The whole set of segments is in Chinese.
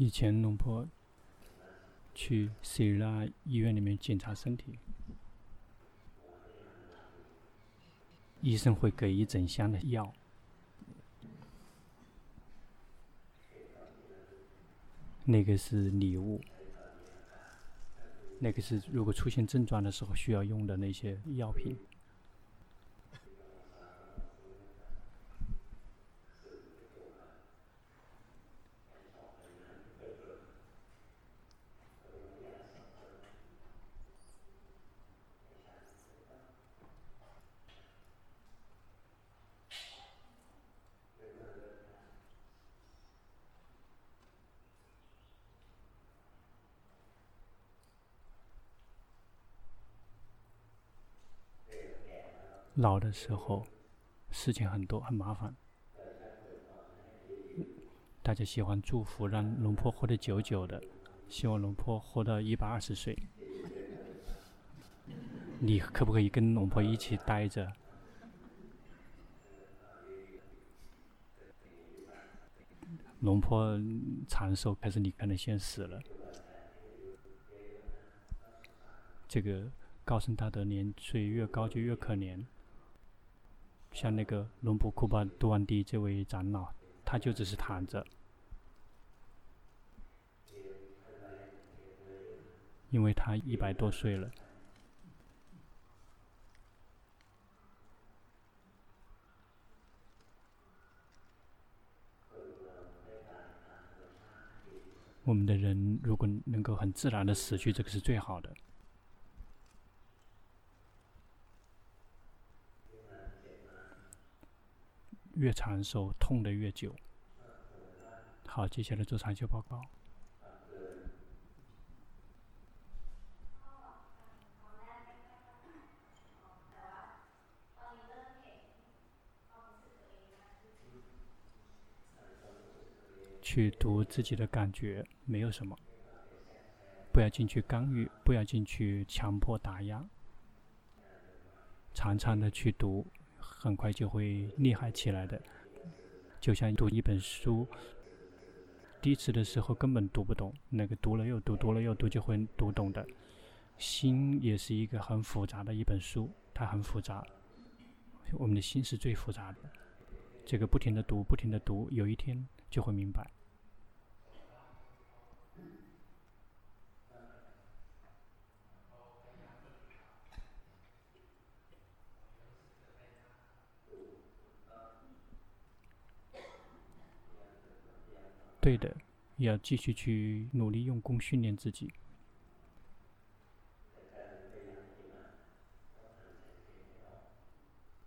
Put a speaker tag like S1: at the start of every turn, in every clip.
S1: 以前龙婆去斯里拉医院里面检查身体，医生会给一整箱的药，那个是礼物，那个是如果出现症状的时候需要用的那些药品。老的时候，事情很多，很麻烦。大家喜欢祝福，让龙婆活得久久的，希望龙婆活到一百二十岁。你可不可以跟龙婆一起待着？龙婆长寿，可是你可能先死了。这个高僧大德年岁越高，就越可怜。像那个龙布库巴杜安迪这位长老，他就只是躺着，因为他一百多岁了。我们的人如果能够很自然的死去，这个是最好的。越长寿，痛的越久。好，接下来做长修报告。去读自己的感觉，没有什么。不要进去干预，不要进去强迫打压。常常的去读。很快就会厉害起来的，就像读一本书，第一次的时候根本读不懂，那个读了又读，读了又读就会读懂的。心也是一个很复杂的一本书，它很复杂。我们的心是最复杂的，这个不停的读，不停的读，有一天就会明白。对要继续去努力用功训练自己，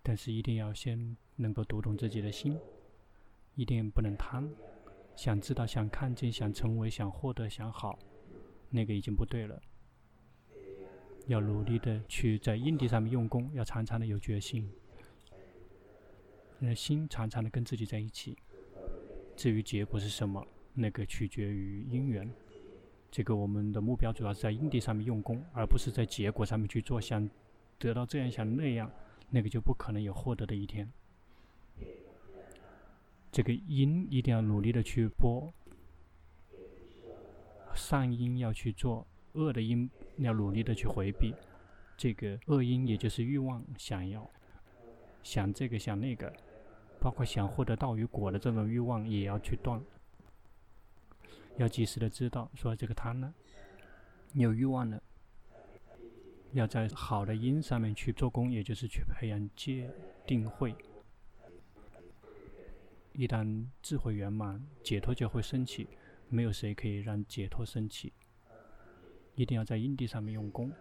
S1: 但是一定要先能够读懂自己的心，一定不能贪，想知道、想看见、想成为、想获得、想好，那个已经不对了。要努力的去在硬地上面用功，要常常的有决心，那心常常的跟自己在一起。至于结果是什么，那个取决于因缘。这个我们的目标主要是在因地上面用功，而不是在结果上面去做，想得到这样想那样，那个就不可能有获得的一天。这个因一定要努力的去播，善因要去做，恶的因要努力的去回避。这个恶因也就是欲望，想要想这个想那个。包括想获得道与果的这种欲望，也要去断。要及时的知道，说这个贪呢，有欲望了，要在好的因上面去做功，也就是去培养戒定慧。一旦智慧圆满，解脱就会升起。没有谁可以让解脱升起。一定要在因地上面用功，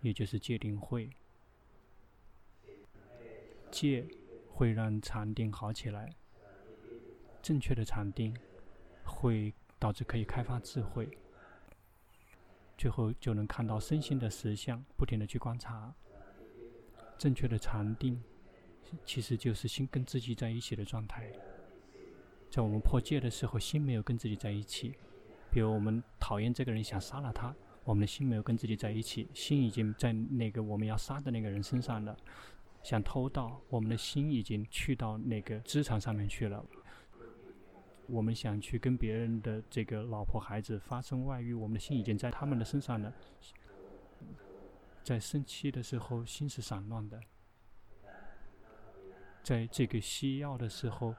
S1: 也就是戒定慧。戒。会让禅定好起来，正确的禅定会导致可以开发智慧，最后就能看到身心的实相，不停地去观察。正确的禅定其实就是心跟自己在一起的状态。在我们破戒的时候，心没有跟自己在一起。比如我们讨厌这个人，想杀了他，我们的心没有跟自己在一起，心已经在那个我们要杀的那个人身上了。想偷盗，我们的心已经去到那个职场上面去了。我们想去跟别人的这个老婆孩子发生外遇，我们的心已经在他们的身上了。在生气的时候，心是散乱的；在这个需要的时候，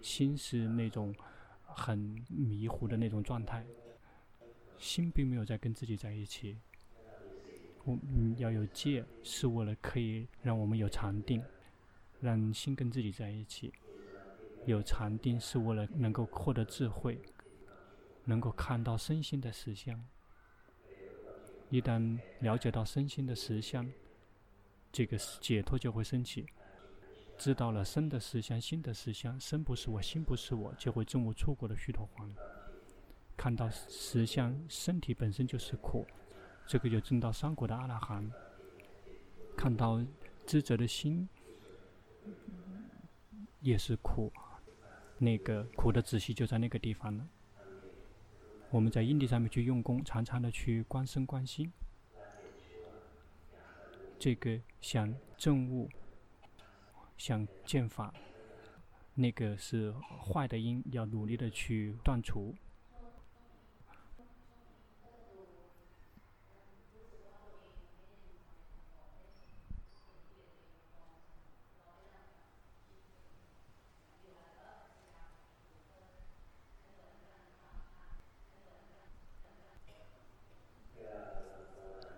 S1: 心是那种很迷糊的那种状态。心并没有在跟自己在一起。我们要有戒，是为了可以让我们有禅定，让心跟自己在一起。有禅定是为了能够获得智慧，能够看到身心的实相。一旦了解到身心的实相，这个解脱就会升起。知道了身的实相、心的实相，身不是我，心不是我，就会证悟出国的须陀洹。看到实相，身体本身就是苦，这个就证到三果的阿罗汉。看到智者的心也是苦。那个苦的仔细就在那个地方了。我们在因地上面去用功，常常的去观身观心。这个想证悟，想见法，那个是坏的因，要努力的去断除。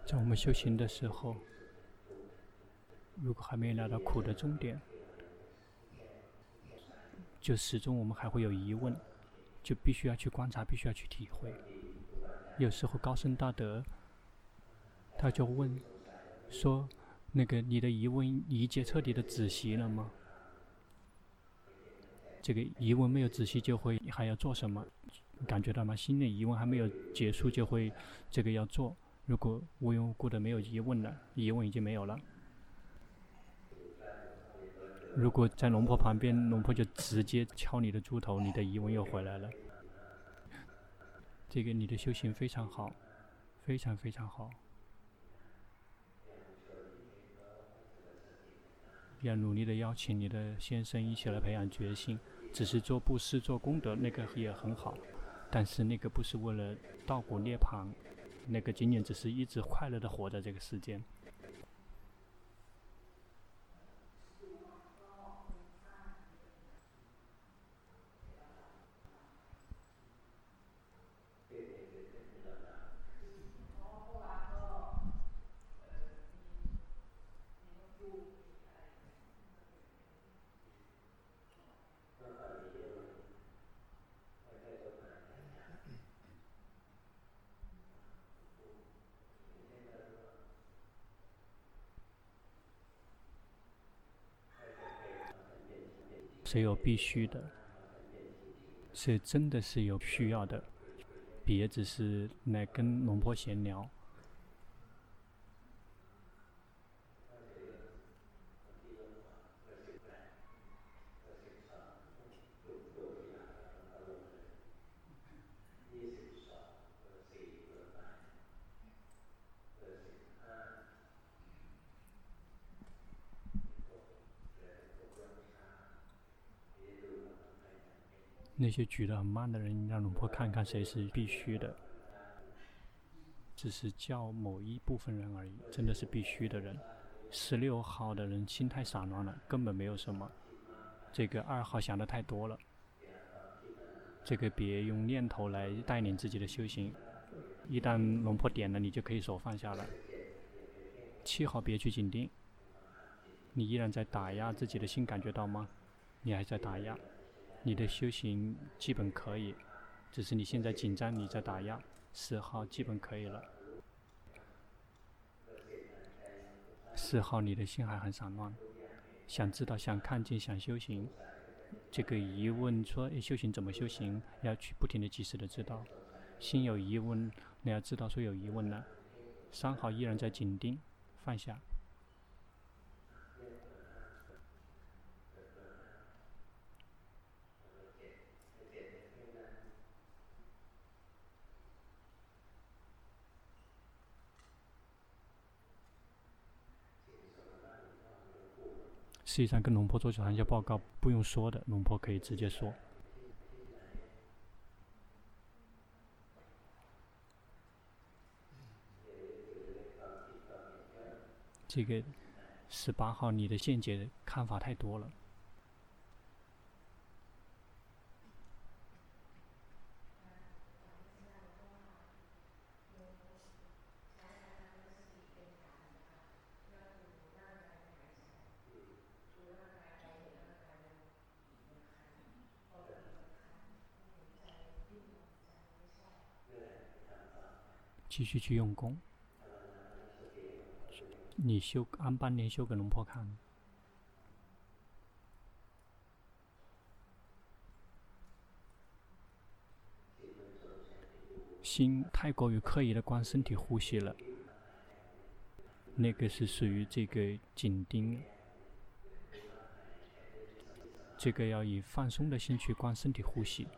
S1: 在我修行的时候，如果还没有来到苦的终点，就始终我们还会有疑问，就必须要去观察，必须要去体会。有时候高僧大德，他就问说：“那个你的疑问已解彻底的止息了吗？”这个疑问没有仔细，就会还要做什么？感觉到吗？心的疑问还没有结束，就会这个要做。如果无缘无故的没有疑问了，疑问已经没有了。如果在龙婆旁边，龙婆就直接敲你的猪头，你的疑问又回来了。这个你的修行非常好，非常非常好。要努力的邀请你的先生一起来培养决心，只是做布施、做功德，那个也很好，但是那个不是为了道果涅槃。那个仅仅只是一直快乐的活在这个世间，是有必须的，是真的是有需要的，别只是来跟龙婆闲聊。那些举得很慢的人，让龙婆看看谁是必须的，只是叫某一部分人而已，真的是必须的人。十六号的人心太散乱了，根本没有什么。这个二号想的太多了，这个别用念头来带领自己的修行。一旦龙婆点了，你就可以手放下了。七号别去紧盯，你依然在打压自己的心，感觉到吗？你还在打压。你的修行基本可以，只是你现在紧张，你在打压。四号基本可以了。四号，你的心还很散乱，想知道、想看见、想修行。这个疑问说：诶，修行怎么修行？要去不停的、及时的知道。心有疑问，你要知道说有疑问了。三号依然在紧盯，放下。实际上跟龙坡做小行线报告不用说的，龙坡可以直接说。这个十八号，你的见解看法太多了。继续去用功，你修按半年修给龙婆看，心太过于刻意的观身体呼吸了，那个是属于这个紧盯，这个要以放松的心去观身体呼吸。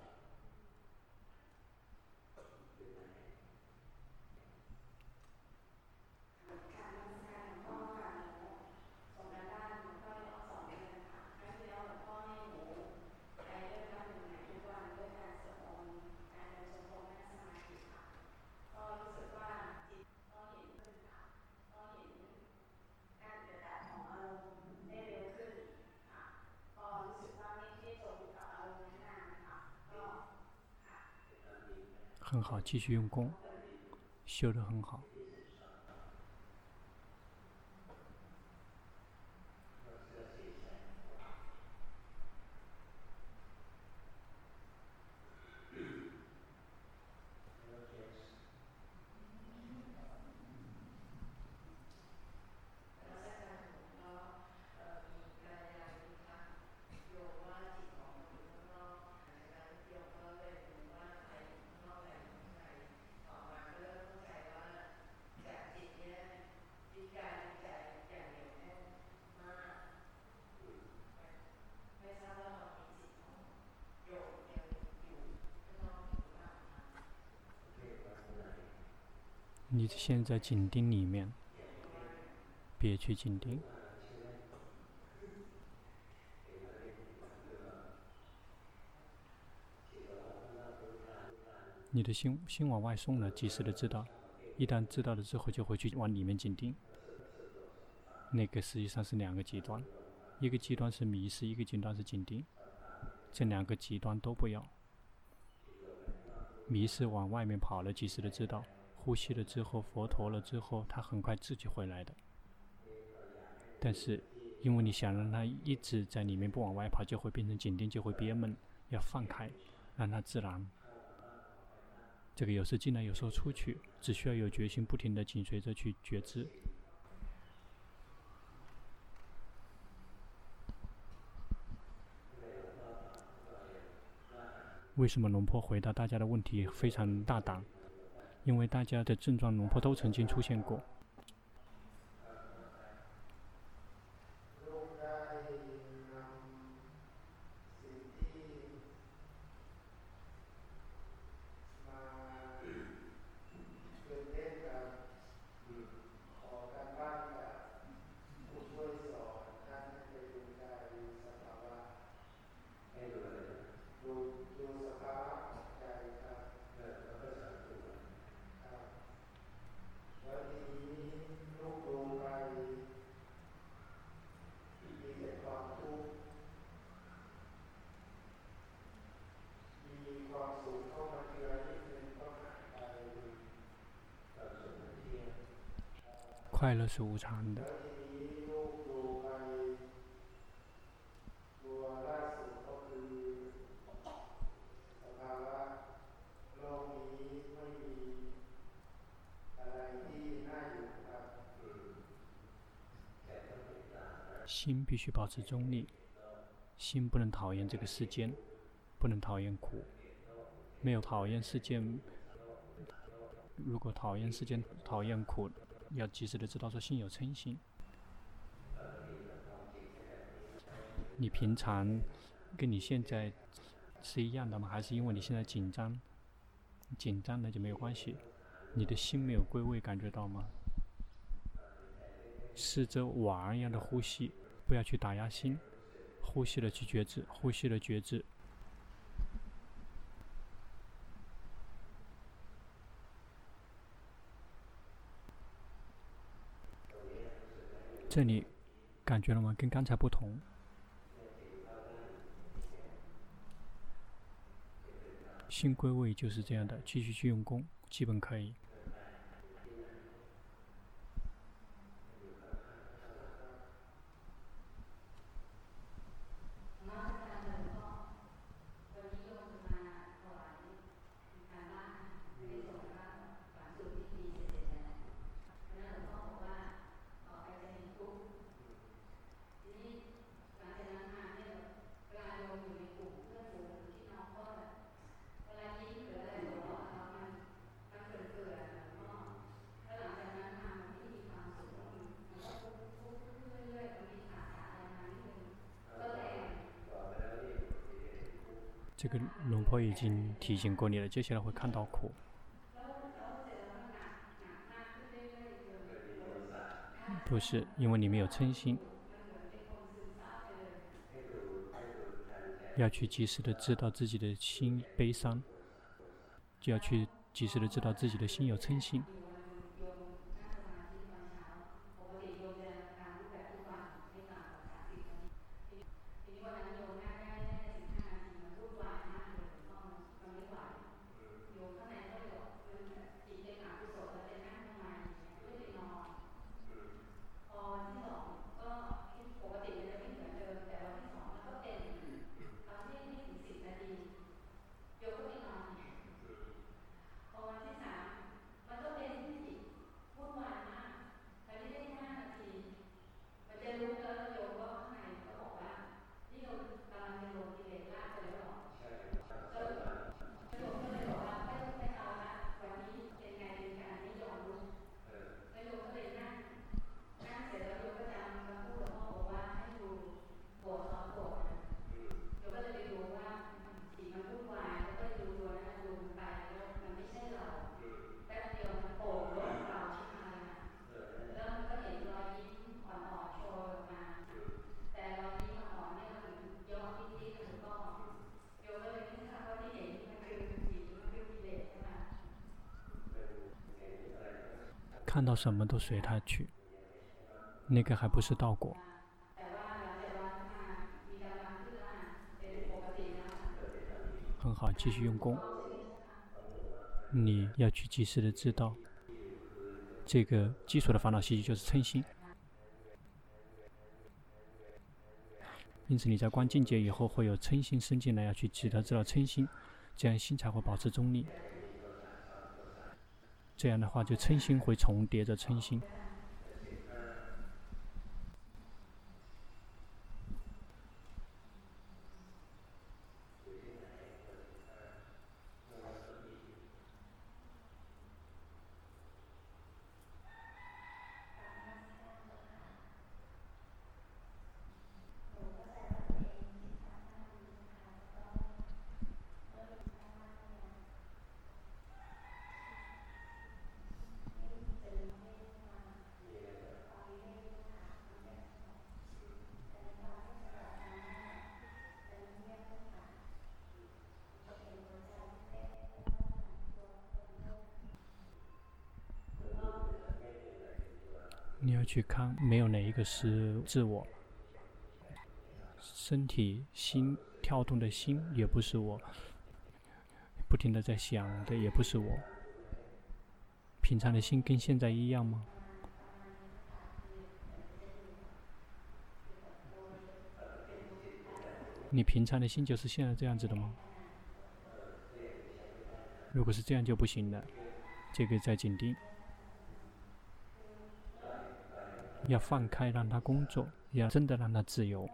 S1: 很好，继续用功，修得很好。现在紧盯里面，别去紧盯。你的心心往外送了，及时的知道。一旦知道了之后，就会去往里面紧盯。那个实际上是两个极端，一个极端是迷失，一个极端是紧盯。这两个极端都不要。迷失往外面跑了，及时的知道。呼吸了之后，佛陀了之后，他很快自己回来的。但是，因为你想让他一直在里面不往外跑，就会变成紧盯，就会憋闷。要放开，让他自然。这个有时进来，有时候出去，只需要有决心，不停的紧随着去觉知。为什么龙婆回答大家的问题非常大胆？因为大家的症状，轮廓都曾经出现过。快乐是无常的。心必须保持中立，心不能讨厌这个世间，不能讨厌苦，没有讨厌世间。如果讨厌世间，讨厌苦。要及时的知道说心有嗔心。你平常跟你现在是一样的吗？还是因为你现在紧张？紧张那就没有关系。你的心没有归位，感觉到吗？试着碗一样的呼吸，不要去打压心，呼吸了去觉知，呼吸了觉知。
S2: 这里感觉了吗？跟刚才不同。新归位就是这样的，继续去用功，基本可以。我已经提醒过你了，接下来会看到苦。不是，因为你没有称心，要去及时的知道自己的心悲伤，就要去及时的知道自己的心有称心。看到什么都随他去，那个还不是道果。很好，继续用功。你要去及时的知道，这个基础的烦恼习气就是嗔心。因此你在观境界以后会有嗔心生进来，要去记得知道嗔心，这样心才会保持中立。这样的话，就称心会重叠着称心。你要去看，没有哪一个是自我。身体、心跳动的心也不是我，不停的在想的也不是我。平常的心跟现在一样吗？你平常的心就是现在这样子的吗？如果是这样就不行了，这个在紧盯。要放开，让他工作，要真的让他自由。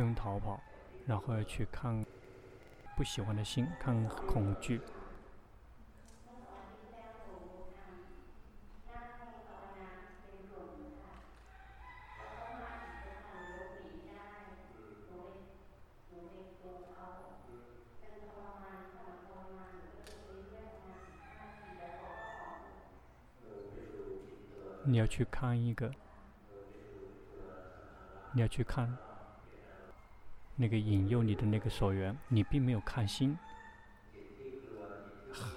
S3: 用逃跑，然后要去看不喜欢的心，看恐惧。你要去看一个，你要去看那个引诱你的那个所缘，你并没有看心，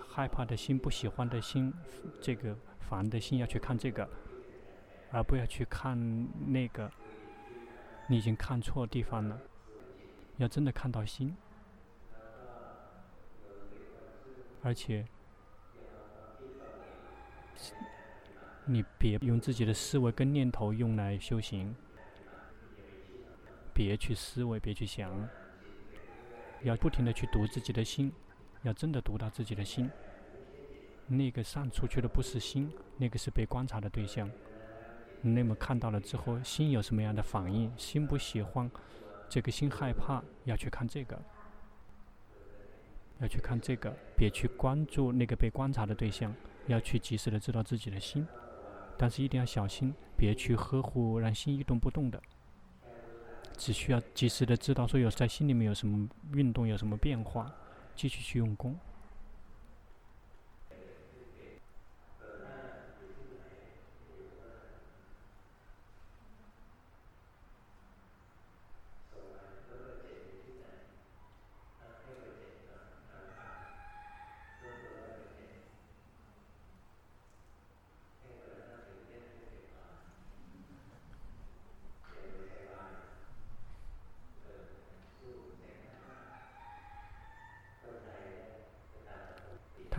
S3: 害怕的心、不喜欢的心、这个烦的心，要去看这个，而不要去看那个，你已经看错地方了，要真的看到心，而且。你别用自己的思维跟念头用来修行，别去思维，别去想，要不停的去读自己的心，要真的读到自己的心。那个散出去的不是心，那个是被观察的对象。那么看到了之后，心有什么样的反应？心不喜欢，这个心害怕，要去看这个，要去看这个，别去关注那个被观察的对象，要去及时的知道自己的心。但是一定要小心，别去呵护让心一动不动的。只需要及时的知道，说有在心里面有什么运动，有什么变化，继续去用功。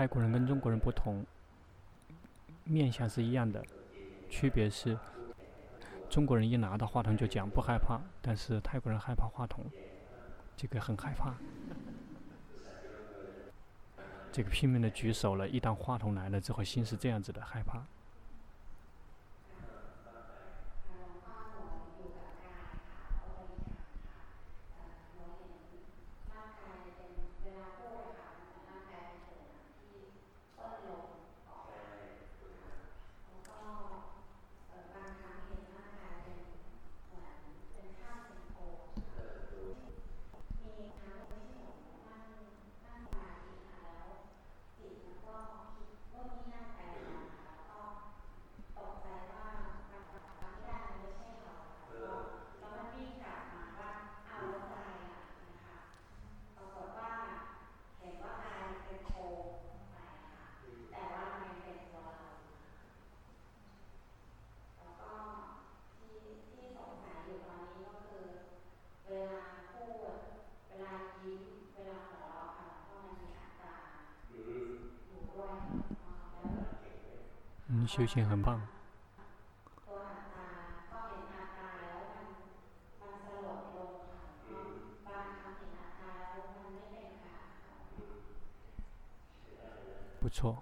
S3: 泰国人跟中国人不同，面相是一样的，区别是中国人一拿到话筒就讲不害怕，但是泰国人害怕话筒，这个很害怕，这个拼命的举手了，一旦话筒来了之后，心是这样子的害怕。修行很棒。不错。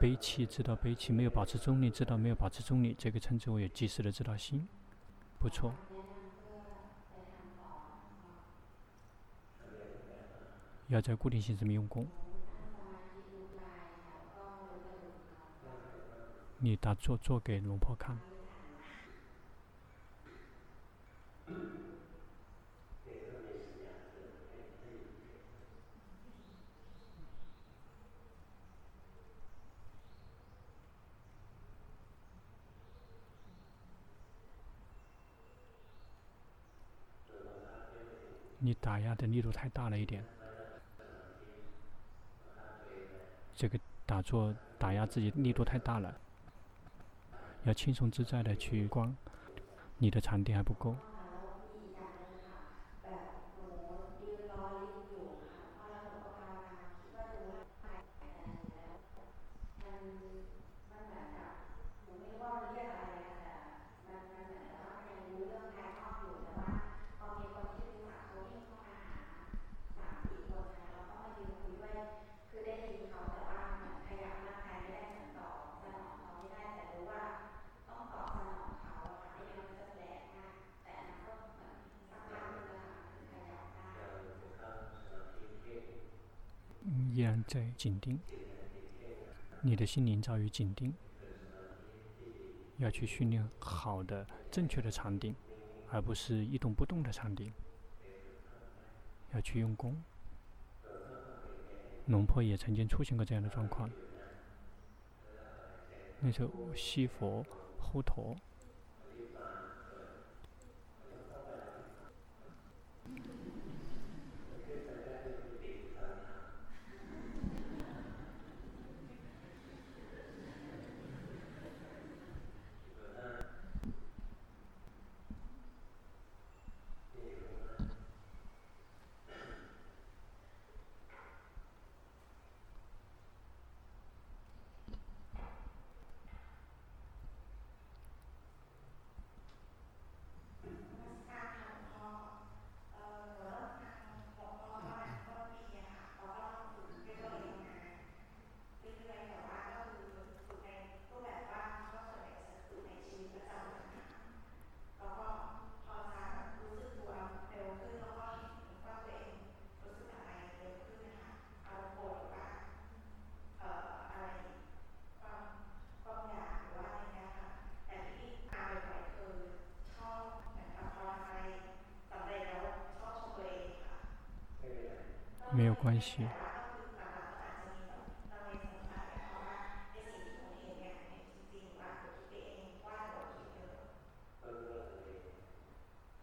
S3: 悲戚知道悲戚，没有保持中立，知道没有保持中立，这个称之为有及时的知道心。不错。要在固定性上面用功。你打坐做给龙婆看。你打压的力度太大了一点。这个打坐打压自己力度太大了。要轻松自在的去逛，你的场地还不
S1: 够。在紧盯，你的心灵遭遇紧盯，要去训练好的、正确的禅定，而不是一动不动的禅定。要去用功。龙婆也曾经出现过这样的状况，那时候西佛护陀。没有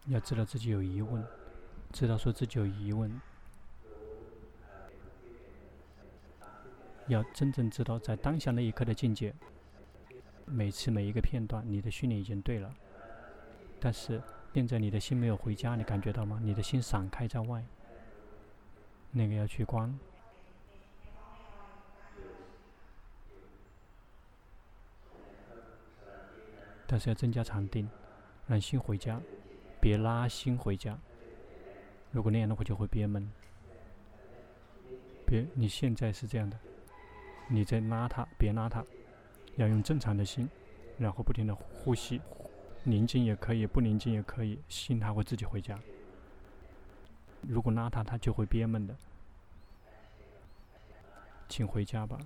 S1: 要知道自己有疑问，知道说自己有疑问，要真正知道在当下那一刻的境界。每次每一个片段，你的训练已经对了，但是现在你的心没有回家，你感觉到吗？你的心散开在外。那个要去关，但是要增加禅定，让心回家，别拉心回家。如果那样的话，就会憋闷。别，你现在是这样的，你在拉它，别拉它，要用正常的心，然后不停的呼吸，宁静也可以，不宁静也可以，心它会自己回家。如果拉他，他就会憋闷的。请回家吧。